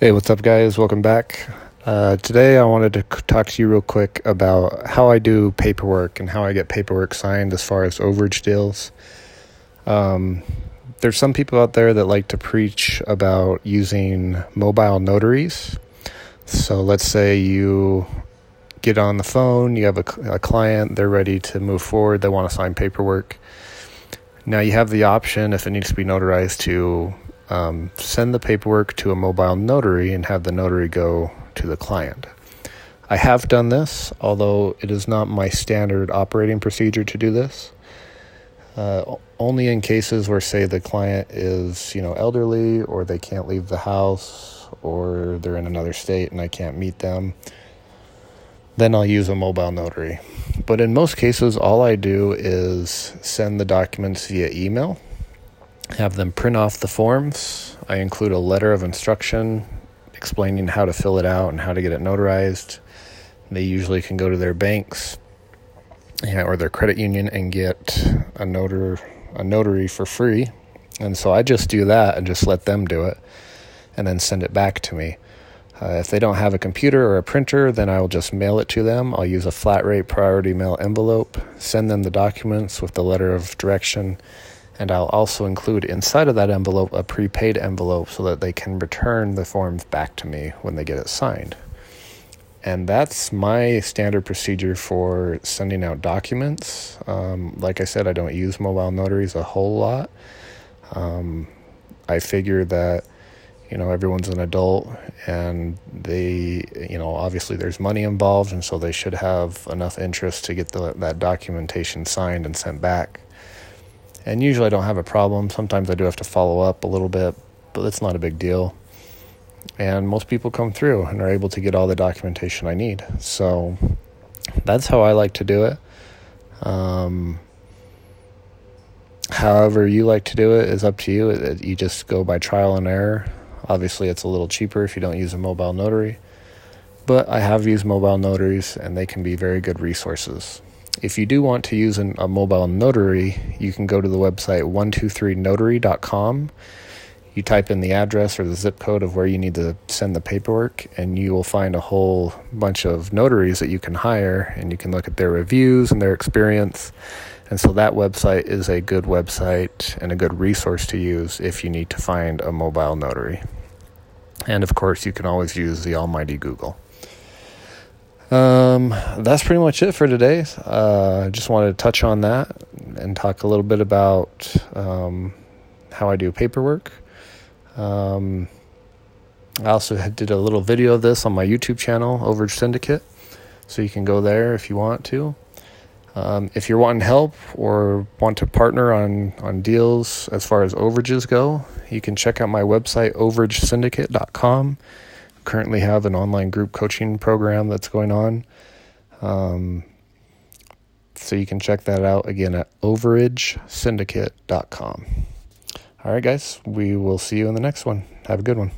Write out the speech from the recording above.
Hey, what's up, guys? Welcome back. Uh, today, I wanted to talk to you real quick about how I do paperwork and how I get paperwork signed as far as overage deals. Um, there's some people out there that like to preach about using mobile notaries. So, let's say you get on the phone, you have a, a client, they're ready to move forward, they want to sign paperwork. Now, you have the option, if it needs to be notarized, to um, send the paperwork to a mobile notary and have the notary go to the client. I have done this, although it is not my standard operating procedure to do this. Uh, only in cases where, say, the client is, you know, elderly or they can't leave the house or they're in another state and I can't meet them, then I'll use a mobile notary. But in most cases, all I do is send the documents via email have them print off the forms. I include a letter of instruction explaining how to fill it out and how to get it notarized. They usually can go to their banks or their credit union and get a notary a notary for free. And so I just do that and just let them do it and then send it back to me. Uh, if they don't have a computer or a printer, then I will just mail it to them. I'll use a flat rate priority mail envelope, send them the documents with the letter of direction, and I'll also include inside of that envelope a prepaid envelope so that they can return the forms back to me when they get it signed. And that's my standard procedure for sending out documents. Um, like I said, I don't use mobile notaries a whole lot. Um, I figure that you know everyone's an adult and they you know obviously there's money involved and so they should have enough interest to get the, that documentation signed and sent back and usually I don't have a problem. Sometimes I do have to follow up a little bit, but it's not a big deal. And most people come through and are able to get all the documentation I need. So that's how I like to do it. Um, however, you like to do it is up to you. You just go by trial and error. Obviously, it's a little cheaper if you don't use a mobile notary. But I have used mobile notaries, and they can be very good resources. If you do want to use an, a mobile notary, you can go to the website 123notary.com. You type in the address or the zip code of where you need to send the paperwork, and you will find a whole bunch of notaries that you can hire, and you can look at their reviews and their experience. And so that website is a good website and a good resource to use if you need to find a mobile notary. And of course, you can always use the almighty Google. Um, that's pretty much it for today. Uh, just wanted to touch on that and talk a little bit about um, how I do paperwork. Um, I also did a little video of this on my YouTube channel, Overage Syndicate, so you can go there if you want to. Um, if you're wanting help or want to partner on, on deals as far as overages go, you can check out my website, overagesyndicate.com currently have an online group coaching program that's going on. Um, so you can check that out again at overagesyndicate.com. All right, guys, we will see you in the next one. Have a good one.